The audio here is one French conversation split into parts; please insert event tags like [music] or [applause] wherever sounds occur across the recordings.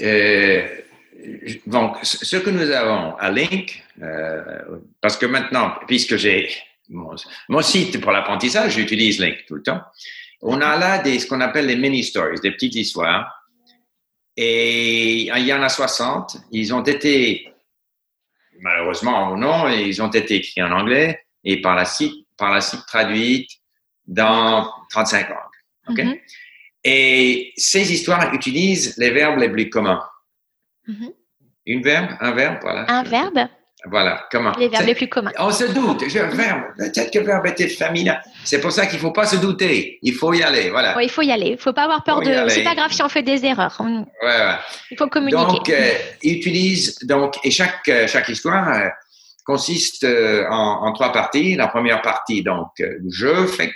Euh, donc, ce que nous avons à Link, euh, parce que maintenant, puisque j'ai mon, site pour l'apprentissage, j'utilise Link tout le temps. On a là des, ce qu'on appelle les mini stories, des petites histoires. Et il y en a 60. Ils ont été, malheureusement ou non, ils ont été écrits en anglais et par la suite, par traduites dans 35 langues. Okay? Mm-hmm. Et ces histoires utilisent les verbes les plus communs. Mm-hmm. Une verbe, un verbe, voilà. Un verbe voilà, comment Les verbes les plus communs. On se doute. Je, verbe, peut-être que le verbe était féminin. C'est pour ça qu'il ne faut pas se douter. Il faut y aller, voilà. Oui, il faut y aller. Il ne faut pas avoir peur de. C'est pas grave si on fait des erreurs. Ouais, ouais. Il faut communiquer. Donc, euh, utilise donc et chaque euh, chaque histoire euh, consiste euh, en, en, trois parties. La première partie, donc, je fais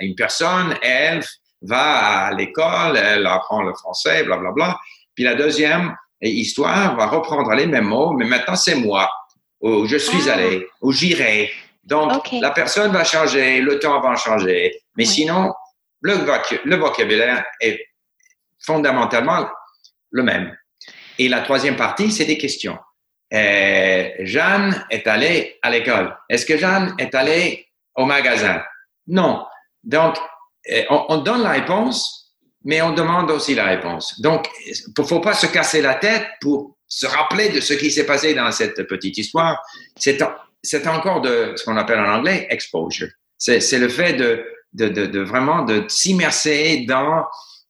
une personne, elle va à l'école, elle apprend le français, blablabla. Bla, bla. Puis la deuxième histoire va reprendre les mêmes mots, mais maintenant c'est moi où je suis ah. allé, où j'irai. Donc, la personne va changer, le temps va changer. Mais sinon, le, le, vocabulaire est fondamentalement le même. Et la troisième partie, c'est des questions. Euh, Jeanne est allée à l'école. Est-ce que Jeanne est allée au magasin? Non. Donc, on, on, donne la réponse, mais on demande aussi la réponse. Donc, il ne faut pas se casser la tête pour se rappeler de ce qui s'est passé dans cette petite histoire, c'est encore de ce qu'on appelle en anglais exposure. C'est le fait de, vraiment de s'immerser dans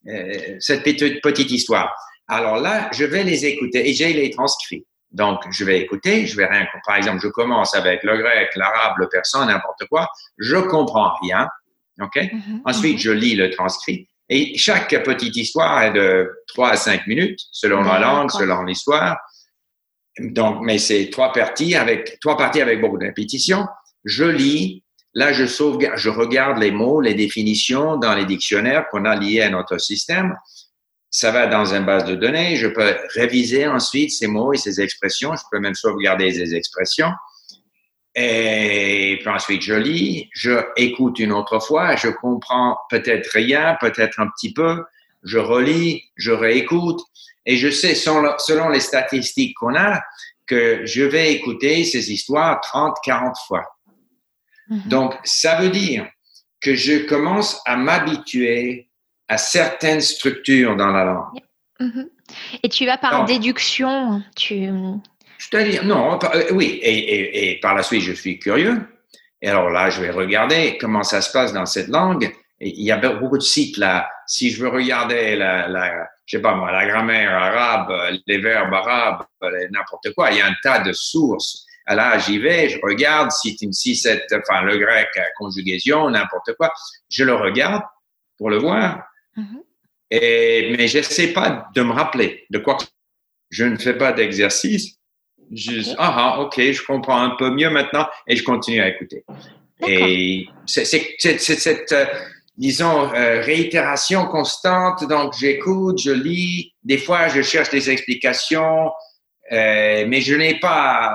euh, cette petite, petite histoire. Alors là, je vais les écouter et j'ai les transcrits. Donc, je vais écouter, je vais rien. Par exemple, je commence avec le grec, l'arabe, le persan, n'importe quoi. Je comprends rien. OK? Mm-hmm, Ensuite, mm-hmm. je lis le transcrit et chaque petite histoire est de 3 à 5 minutes, selon la langue, selon l'histoire. Donc, mais c'est trois parties avec, trois parties avec beaucoup de répétitions. Je lis, là, je sauvegarde, je regarde les mots, les définitions dans les dictionnaires qu'on a liés à notre système. Ça va dans une base de données. Je peux réviser ensuite ces mots et ces expressions. Je peux même sauvegarder ces expressions. Et puis ensuite, je lis, je écoute une autre fois, je comprends peut-être rien, peut-être un petit peu, je relis, je réécoute, et je sais, selon les statistiques qu'on a, que je vais écouter ces histoires 30, 40 fois. Mm-hmm. Donc, ça veut dire que je commence à m'habituer à certaines structures dans la langue. Mm-hmm. Et tu vas par déduction, tu... C'est-à-dire, non, euh, oui, et, par la suite, je suis curieux. Et alors là, je vais regarder comment ça se passe dans cette langue. Et il y a beaucoup de sites là. Si je veux regarder la, la je sais pas moi, la grammaire arabe, les verbes arabes, n'importe quoi, il y a un tas de sources. Là, j'y vais, je regarde si, si c'est, enfin, le grec, conjugaison, n'importe quoi. Je le regarde pour le voir. Mm-hmm. Et, mais je sais pas de me rappeler de quoi. Je ne fais pas d'exercice Juste, ah, ah, ok, je comprends un peu mieux maintenant et je continue à écouter. Et c'est cette, euh, disons, euh, réitération constante. Donc, j'écoute, je lis. Des fois, je cherche des explications, euh, mais je n'ai pas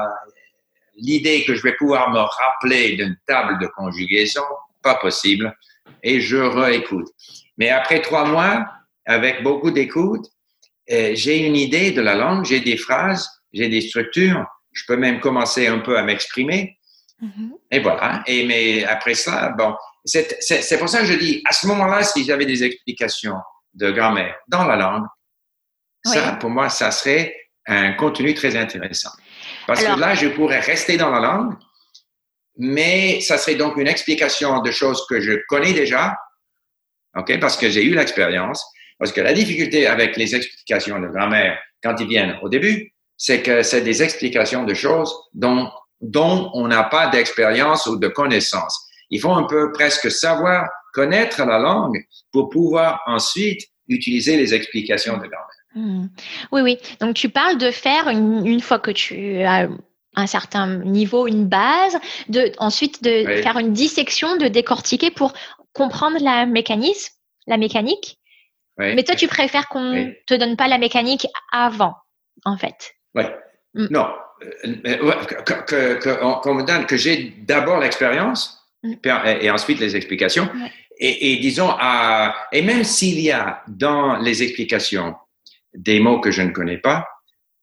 l'idée que je vais pouvoir me rappeler d'une table de conjugaison. Pas possible. Et je réécoute. Mais après trois mois, avec beaucoup d'écoute, j'ai une idée de la langue, j'ai des phrases j'ai des structures, je peux même commencer un peu à m'exprimer. Mm-hmm. Et voilà. Et mais après ça, bon, c'est pour ça que je dis, à ce moment-là, si j'avais des explications de grammaire dans la langue, ça, pour moi, ça serait un contenu très intéressant. Parce que là, je pourrais rester dans la langue, mais ça serait donc une explication de choses que je connais déjà, ok, parce que j'ai eu l'expérience. Parce que la difficulté avec les explications de grammaire quand ils viennent au début, c'est que c'est des explications de choses dont, dont on n'a pas d'expérience ou de connaissance. Il faut un peu presque savoir connaître la langue pour pouvoir ensuite utiliser les explications de grammaire. Hmm. Oui, oui. Donc tu parles de faire une, une fois que tu as un certain niveau, une base, de ensuite de faire une dissection, de décortiquer pour comprendre la mécanisme, la mécanique. Mais toi, tu préfères qu'on te donne pas la mécanique avant, en fait. Oui. Mm. Non. Me donne, que j'ai d'abord l'expérience mm. et, ensuite les explications. Et, disons, et même s'il y a dans les explications des mots que je ne connais pas.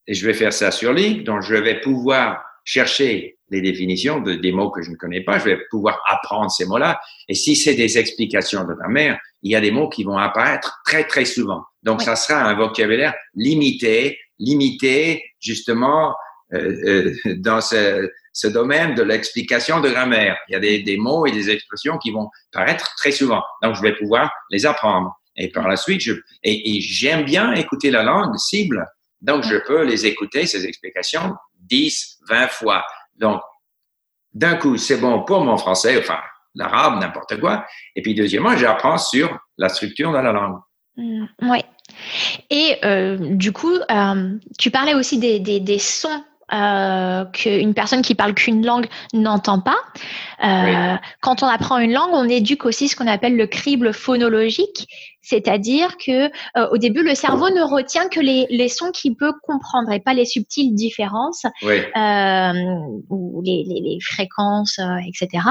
Et je vais faire ça sur ligne, donc je vais pouvoir chercher les définitions de, des mots que je ne connais pas. Je vais pouvoir apprendre ces mots-là. Et si c'est des explications de grammaire, il y a des mots qui vont apparaître très, très souvent. Donc, ça sera un vocabulaire limité, limité justement euh, euh, dans ce, ce, domaine de l'explication de grammaire. Il y a des, des, mots et des expressions qui vont paraître très souvent. Donc, je vais pouvoir les apprendre. Et par la suite, je, et, et j'aime bien écouter la langue cible. Donc, je peux les écouter, ces explications, 10, 20 fois. Donc, d'un coup, c'est bon pour mon français, enfin, l'arabe, n'importe quoi. Et puis, deuxièmement, j'apprends sur la structure de la langue. Mmh, oui. Et euh, du coup, euh, tu parlais aussi des, des, des sons euh, qu'une personne qui parle qu'une langue n'entend pas. Euh, Quand on apprend une langue, on éduque aussi ce qu'on appelle le crible phonologique, c'est-à-dire que au début, le cerveau ne retient que les, les sons qu'il peut comprendre et pas les subtiles différences ou les, les, les fréquences, etc.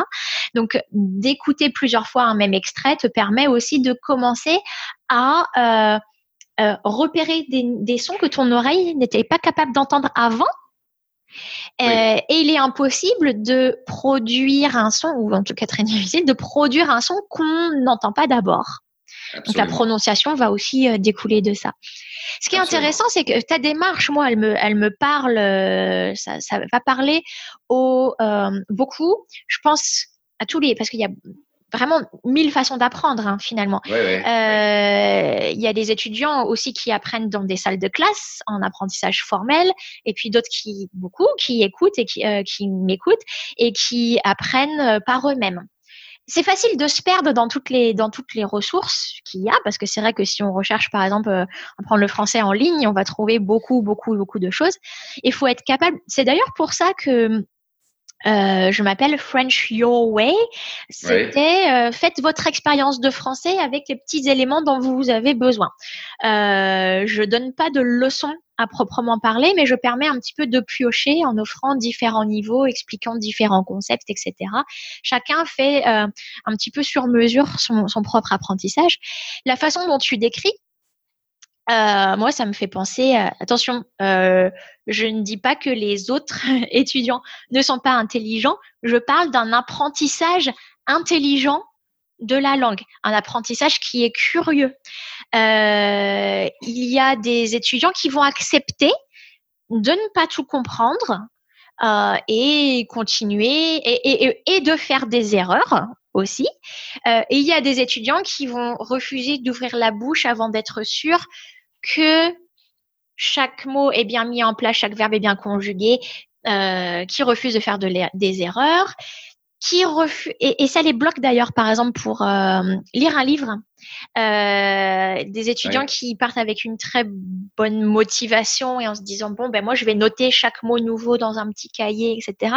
Donc, d'écouter plusieurs fois un même extrait te permet aussi de commencer à euh, repérer des, des, sons que ton oreille n'était pas capable d'entendre avant euh, et il est impossible de produire un son, ou en tout cas très difficile, de produire un son qu'on n'entend pas d'abord. Donc la prononciation va aussi euh, découler de ça. Ce qui est intéressant, c'est que ta démarche, moi, elle me, elle me parle, euh, ça, ça va parler au beaucoup. Je pense à tous les, parce qu'il y a vraiment mille façons d'apprendre hein, finalement. Il euh, y a des étudiants aussi qui apprennent dans des salles de classe en apprentissage formel, et puis d'autres qui beaucoup qui écoutent et qui, euh, qui m'écoutent et qui apprennent euh, par eux-mêmes. C'est facile de se perdre dans toutes les dans toutes les ressources qu'il y a parce que c'est vrai que si on recherche par exemple apprendre le français en ligne, on va trouver beaucoup beaucoup beaucoup de choses. Il faut être capable. C'est d'ailleurs pour ça que euh, je m'appelle French Your Way. C'était euh, faites votre expérience de français avec les petits éléments dont vous avez besoin. Euh, je donne pas de leçons à proprement parler, mais je permets un petit peu de piocher en offrant différents niveaux, expliquant différents concepts, etc. Chacun fait euh, un petit peu sur mesure son, son propre apprentissage. La façon dont tu décris, euh, moi, ça me fait penser, euh, attention, euh, je ne dis pas que les autres [laughs] étudiants ne sont pas intelligents, je parle d'un apprentissage intelligent de la langue, un apprentissage qui est curieux. il y a des étudiants qui vont accepter de ne pas tout comprendre et continuer et, de faire des erreurs aussi. et il y a des étudiants qui vont refuser d'ouvrir la bouche avant d'être sûrs que chaque mot est bien mis en place, chaque verbe est bien conjugué, euh, qui refusent de faire de des erreurs, qui refusent et, ça les bloque d'ailleurs par exemple pour euh, lire un livre. Euh, des étudiants qui partent avec une très bonne motivation et en se disant bon ben moi je vais noter chaque mot nouveau dans un petit cahier etc.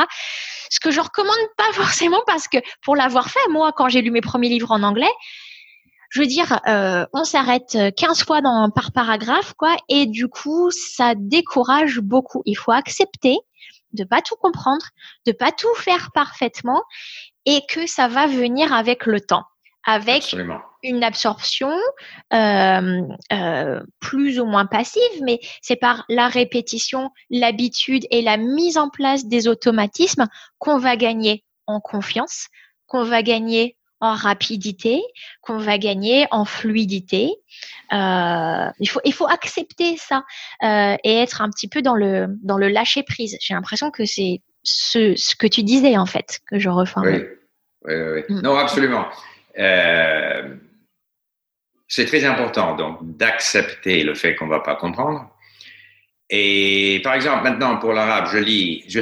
Ce que je recommande pas [laughs] forcément parce que pour l'avoir fait moi quand j'ai lu mes premiers livres en anglais je veux dire, euh, on s'arrête 15 fois dans, par paragraphe, quoi, et du coup, ça décourage beaucoup. Il faut accepter de pas tout comprendre, de pas tout faire parfaitement, et que ça va venir avec le temps, avec une absorption euh, euh, plus ou moins passive, mais c'est par la répétition, l'habitude et la mise en place des automatismes qu'on va gagner en confiance, qu'on va gagner en rapidité, qu'on va gagner en fluidité. Euh, il faut il faut accepter ça euh, et être un petit peu dans le dans le lâcher prise. J'ai l'impression que c'est ce, ce que tu disais en fait que je refais. Oui, oui, oui. Mm. Non, absolument. Euh, c'est très important donc d'accepter le fait qu'on va pas comprendre. Et par exemple, maintenant pour l'arabe, je lis, je,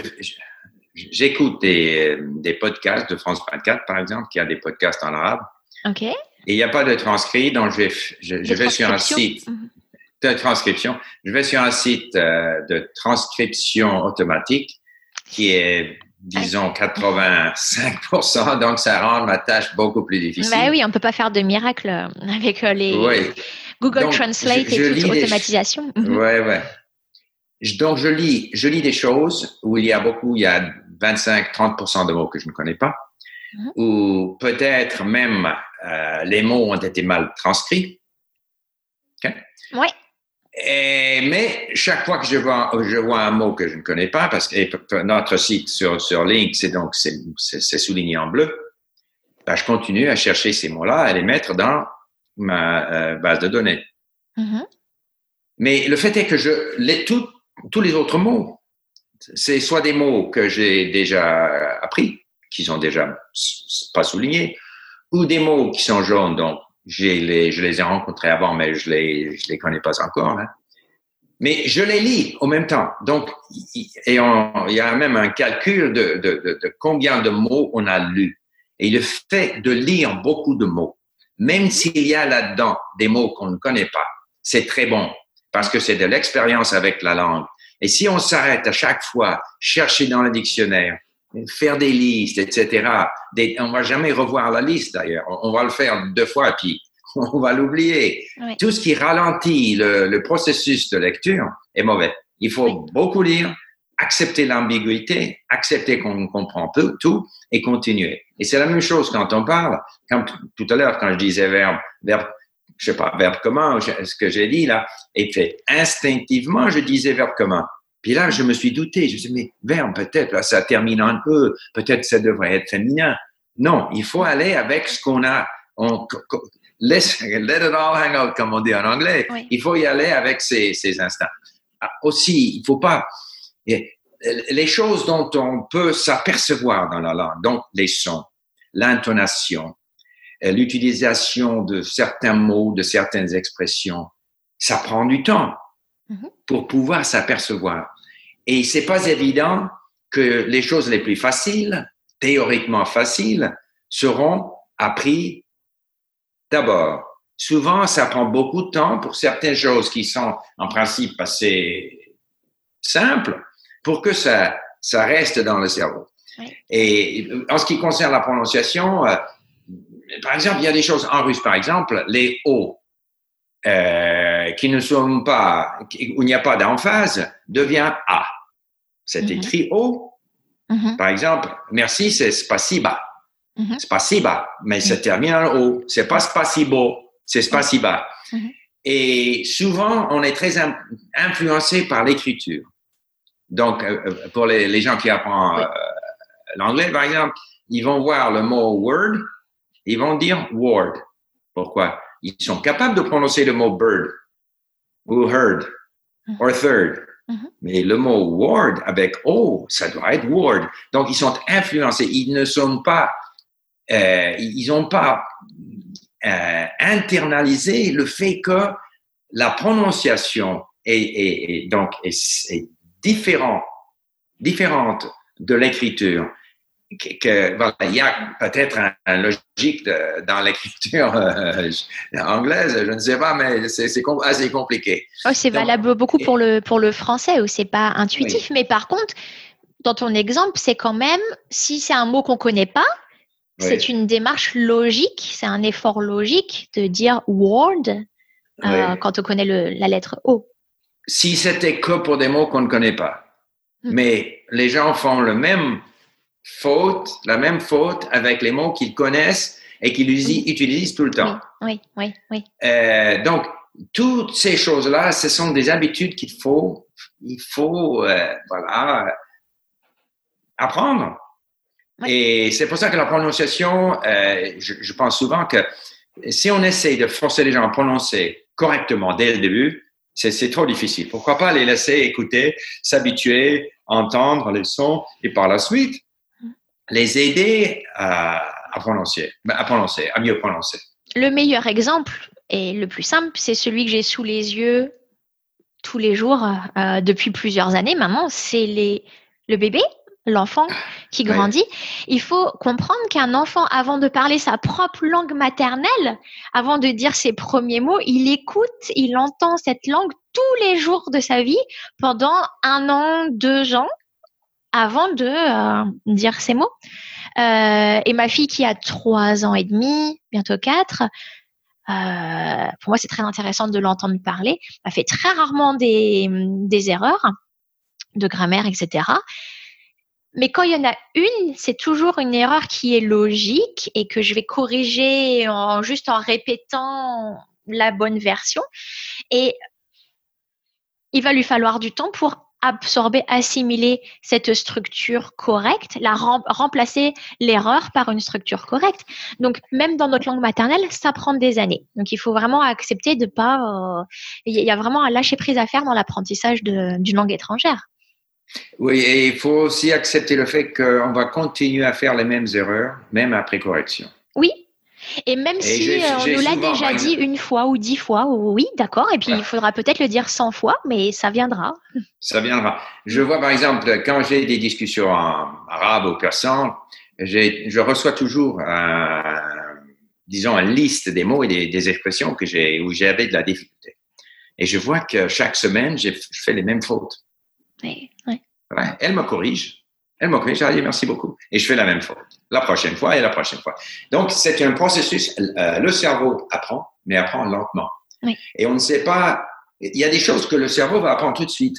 j'écoute des, des, podcasts de France 24, par exemple, qui a des podcasts en arabe. OK. Et il n'y a pas de transcrit, donc je vais, je, je vais sur un site mhm. de transcription. Je vais sur un site euh, de transcription automatique qui est, disons, 85%, donc ça rend ma tâche beaucoup plus difficile. Bah oui, on ne peut pas faire de miracle euh, avec euh, les Google Translate et toute automatisation. Oui, mhm. Ouais, ouais. Donc, je lis, je lis des choses où il y a beaucoup, il y a 25-30% de mots que je ne connais pas, mhm. ou peut-être même euh, les mots ont été mal transcrits. Oui. mais chaque fois que je vois, je vois un mot que je ne connais pas, parce que notre site sur, sur Link, c'est donc c'est souligné en bleu, ben, je continue à chercher ces mots-là, à les mettre dans ma euh, base de données. Mm-hmm. Mais le fait est que je, les, tous les autres mots, c'est soit des mots que j'ai déjà appris, qui sont déjà pas soulignés, ou des mots qui sont jaunes, donc les, je les ai rencontrés avant, mais je les, je les connais pas encore. Hein. Mais je les lis en même temps. Donc, et il y a même un calcul de, de, combien de mots on a lu. Et le fait de lire beaucoup de mots, même s'il y a là-dedans des mots qu'on ne connaît pas, c'est très bon parce que c'est de l'expérience avec la langue. Et si on s'arrête à chaque fois, chercher dans le dictionnaire, faire des listes, etc., des, on va jamais revoir la liste d'ailleurs. On, va le faire deux fois, puis [laughs] on va l'oublier. Tout ce qui ralentit le, processus de lecture est mauvais. Il faut beaucoup lire, accepter l'ambiguïté, accepter qu'on comprend peu tout et continuer. Et c'est la même chose quand on parle, comme tout à l'heure quand je disais verbe, verbe, je sais pas, verbe commun, ce que j'ai dit là, et fait instinctivement, je disais verbe commun. Puis là, je me suis douté, je me suis dit, mais verbe, peut-être, là, ça termine un peu, peut-être ça devrait être féminin. Non, il faut aller avec ce qu'on a, on, let, [laughs] let, it all hang out, comme on dit en anglais. Il faut y aller avec ces, ces instants. Ah, aussi, il faut pas, les choses dont on peut s'apercevoir dans la langue, donc les sons, l'intonation, l'utilisation de certains mots, de certaines expressions, ça prend du temps mm-hmm. pour pouvoir s'apercevoir. Et c'est pas évident que les choses les plus faciles, théoriquement faciles, seront apprises d'abord. Souvent, ça prend beaucoup de temps pour certaines choses qui sont en principe assez simples pour que ça, ça reste dans le cerveau. Et en ce qui concerne la prononciation, euh, par exemple, il y a des choses en russe, par exemple, les O euh, qui ne sont pas, où il n'y a pas d'emphase, devient A. C'est mm-hmm. écrit O. Mm-hmm. Par exemple, merci, c'est spasiba. Mm-hmm. Spasiba, mais ça termine en O. C'est pas spasibo, c'est spasiba. Et souvent, on est très influencé par l'écriture. Donc, euh, euh, pour les, gens qui apprennent l'anglais, par exemple, ils vont voir le mot word, ils vont dire word. Pourquoi? Ils sont capables de prononcer le mot bird, ou heard, mm-hmm. or third. Mm-hmm. Mais le mot word avec O, ça doit être word. Donc, ils sont influencés. Ils ne sont pas, ils n'ont pas internalisé le fait que la prononciation est, donc est différent, différente de l'écriture. Que, voilà, il y a peut-être un, logique dans l'écriture euh, anglaise, je ne sais pas, mais c'est assez compliqué. Oh, c'est valable beaucoup pour le, pour le français où c'est pas intuitif, mais par contre, dans ton exemple, c'est quand même, si c'est un mot qu'on connaît pas, c'est une démarche logique, c'est un effort logique de dire word euh, quand on connaît le, la lettre O si c'était que pour des mots qu'on ne connaît pas. Hmm. Mais les gens font le même faute, la même faute avec les mots qu'ils connaissent et qu'ils utilisent tout le temps. Oui, oui, oui. Euh, donc, toutes ces choses-là, ce sont des habitudes qu'il faut, il faut, euh, voilà, apprendre. Et c'est pour ça que la prononciation, euh, je, je, pense souvent que si on essaye de forcer les gens à prononcer correctement dès le début, c'est trop difficile. Pourquoi pas les laisser écouter, s'habituer, entendre les sons et par la suite les aider à, prononcer, à prononcer, à mieux prononcer. Le meilleur exemple et le plus simple, c'est celui que j'ai sous les yeux tous les jours euh, depuis plusieurs années maintenant, c'est les le bébé l'enfant qui grandit. Il faut comprendre qu'un enfant, avant de parler sa propre langue maternelle, avant de dire ses premiers mots, il écoute, il entend cette langue tous les jours de sa vie pendant un an, deux ans, avant de euh, dire ses mots. Euh, et ma fille qui a trois ans et demi, bientôt quatre, euh, pour moi c'est très intéressant de l'entendre parler. Elle fait très rarement des, des erreurs de grammaire, etc. Mais quand il y en a une, c'est toujours une erreur qui est logique et que je vais corriger en juste en répétant la bonne version. Et il va lui falloir du temps pour absorber, assimiler cette structure correcte, la remplacer l'erreur par une structure correcte. Donc même dans notre langue maternelle, ça prend des années. Donc il faut vraiment accepter de pas. Euh, il y a vraiment un lâcher prise à faire dans l'apprentissage d'une langue étrangère. Oui, et il faut aussi accepter le fait qu'on va continuer à faire les mêmes erreurs, même après correction. Et même si euh, on nous l'a déjà dit une fois ou dix fois, oui, d'accord, et puis il faudra peut-être le dire cent fois, mais ça viendra. Ça viendra. Je vois par exemple, quand j'ai des discussions en arabe ou persan, je reçois toujours, disons, une liste des mots et des, expressions que j'ai, où j'avais de la difficulté. Et je vois que chaque semaine, je fais les mêmes fautes. Oui, oui. Elle me corrige. Elle. Je dis merci beaucoup. Et je fais la même faute la prochaine fois et la prochaine fois. Donc, c'est un processus. Euh, le cerveau apprend, mais apprend lentement. Et on ne sait pas. Il y a des choses que le cerveau va apprendre tout de suite,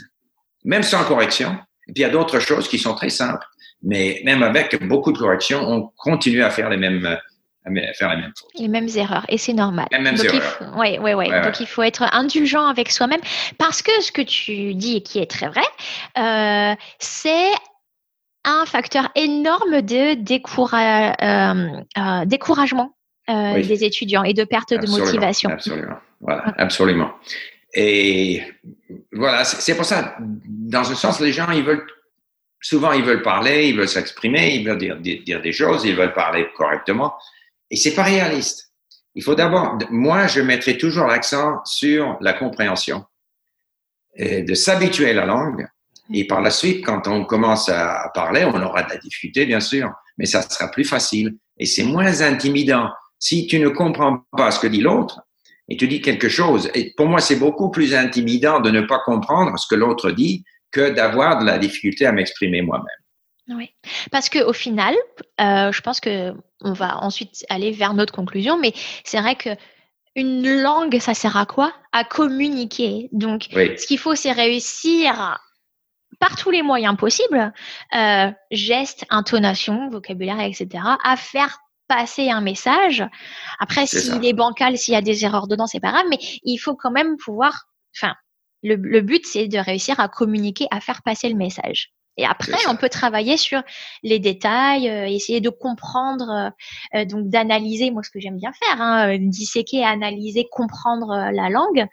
même sans correction. Et puis il y a d'autres choses qui sont très simples. Mais même avec beaucoup de corrections, on continue à faire les mêmes, à faire les mêmes fautes. Les mêmes erreurs. Et c'est normal. Les mêmes Donc, erreurs. Oui, oui, oui. Donc, il faut être indulgent avec soi-même. Parce que ce que tu dis et qui est très vrai, euh, c'est un facteur énorme de euh, euh, découragement euh, des étudiants et de perte de motivation. Absolument. Voilà, absolument. Et voilà, c'est pour ça, dans un sens, les gens, ils veulent, souvent, ils veulent parler, ils veulent s'exprimer, ils veulent dire, dire, des choses, ils veulent parler correctement. Et c'est pas réaliste. Il faut d'abord, moi, je mettrai toujours l'accent sur la compréhension, et de s'habituer à la langue, et par la suite, quand on commence à parler, on aura de la difficulté, bien sûr, mais ça sera plus facile et c'est moins intimidant. Si tu ne comprends pas ce que dit l'autre et tu dis quelque chose, et pour moi, c'est beaucoup plus intimidant de ne pas comprendre ce que l'autre dit que d'avoir de la difficulté à m'exprimer moi-même. Oui, parce que au final, euh, je pense que on va ensuite aller vers notre conclusion, mais c'est vrai que une langue, ça sert à quoi? À communiquer. Donc, ce qu'il faut, c'est réussir par tous les moyens possibles, euh, gestes, intonation, vocabulaire, etc., à faire passer un message. Après, s'il est bancal, s'il y a des erreurs dedans, c'est pas grave, mais il faut quand même pouvoir. Enfin, le, but, c'est de réussir à communiquer, à faire passer le message. Et après, on peut travailler sur les détails, euh, essayer de comprendre, euh, donc d'analyser, moi ce que j'aime bien faire, hein, disséquer, analyser, comprendre la langue.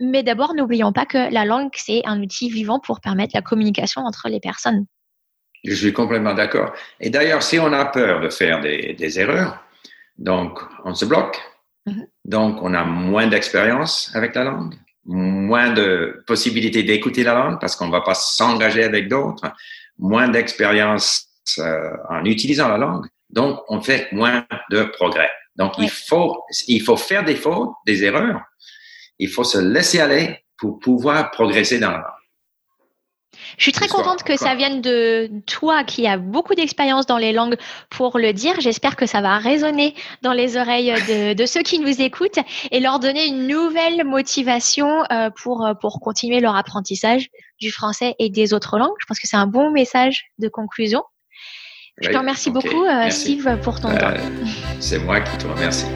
Mais d'abord, n'oublions pas que la langue, c'est un outil vivant pour permettre la communication entre les personnes. Je suis complètement d'accord. Et d'ailleurs, si on a peur de faire des, erreurs, donc on se bloque. Mhm. Donc, on a moins d'expérience avec la langue, moins de possibilités d'écouter la langue parce qu'on ne va pas s'engager avec d'autres, moins d'expérience euh, en utilisant la langue. Donc, on fait moins de progrès. Donc, il, faut, il faut faire des fautes, des erreurs, il faut se laisser aller pour pouvoir progresser dans la langue. Je suis très contente que ça vienne de toi qui as beaucoup d'expérience dans les langues pour le dire. J'espère que ça va résonner dans les oreilles de, ceux qui nous écoutent et leur donner une nouvelle motivation euh, pour, euh, pour continuer leur apprentissage du français et des autres langues. Je pense que c'est un bon message de conclusion. Je te remercie beaucoup, euh, Steve, pour ton temps. C'est moi qui te remercie.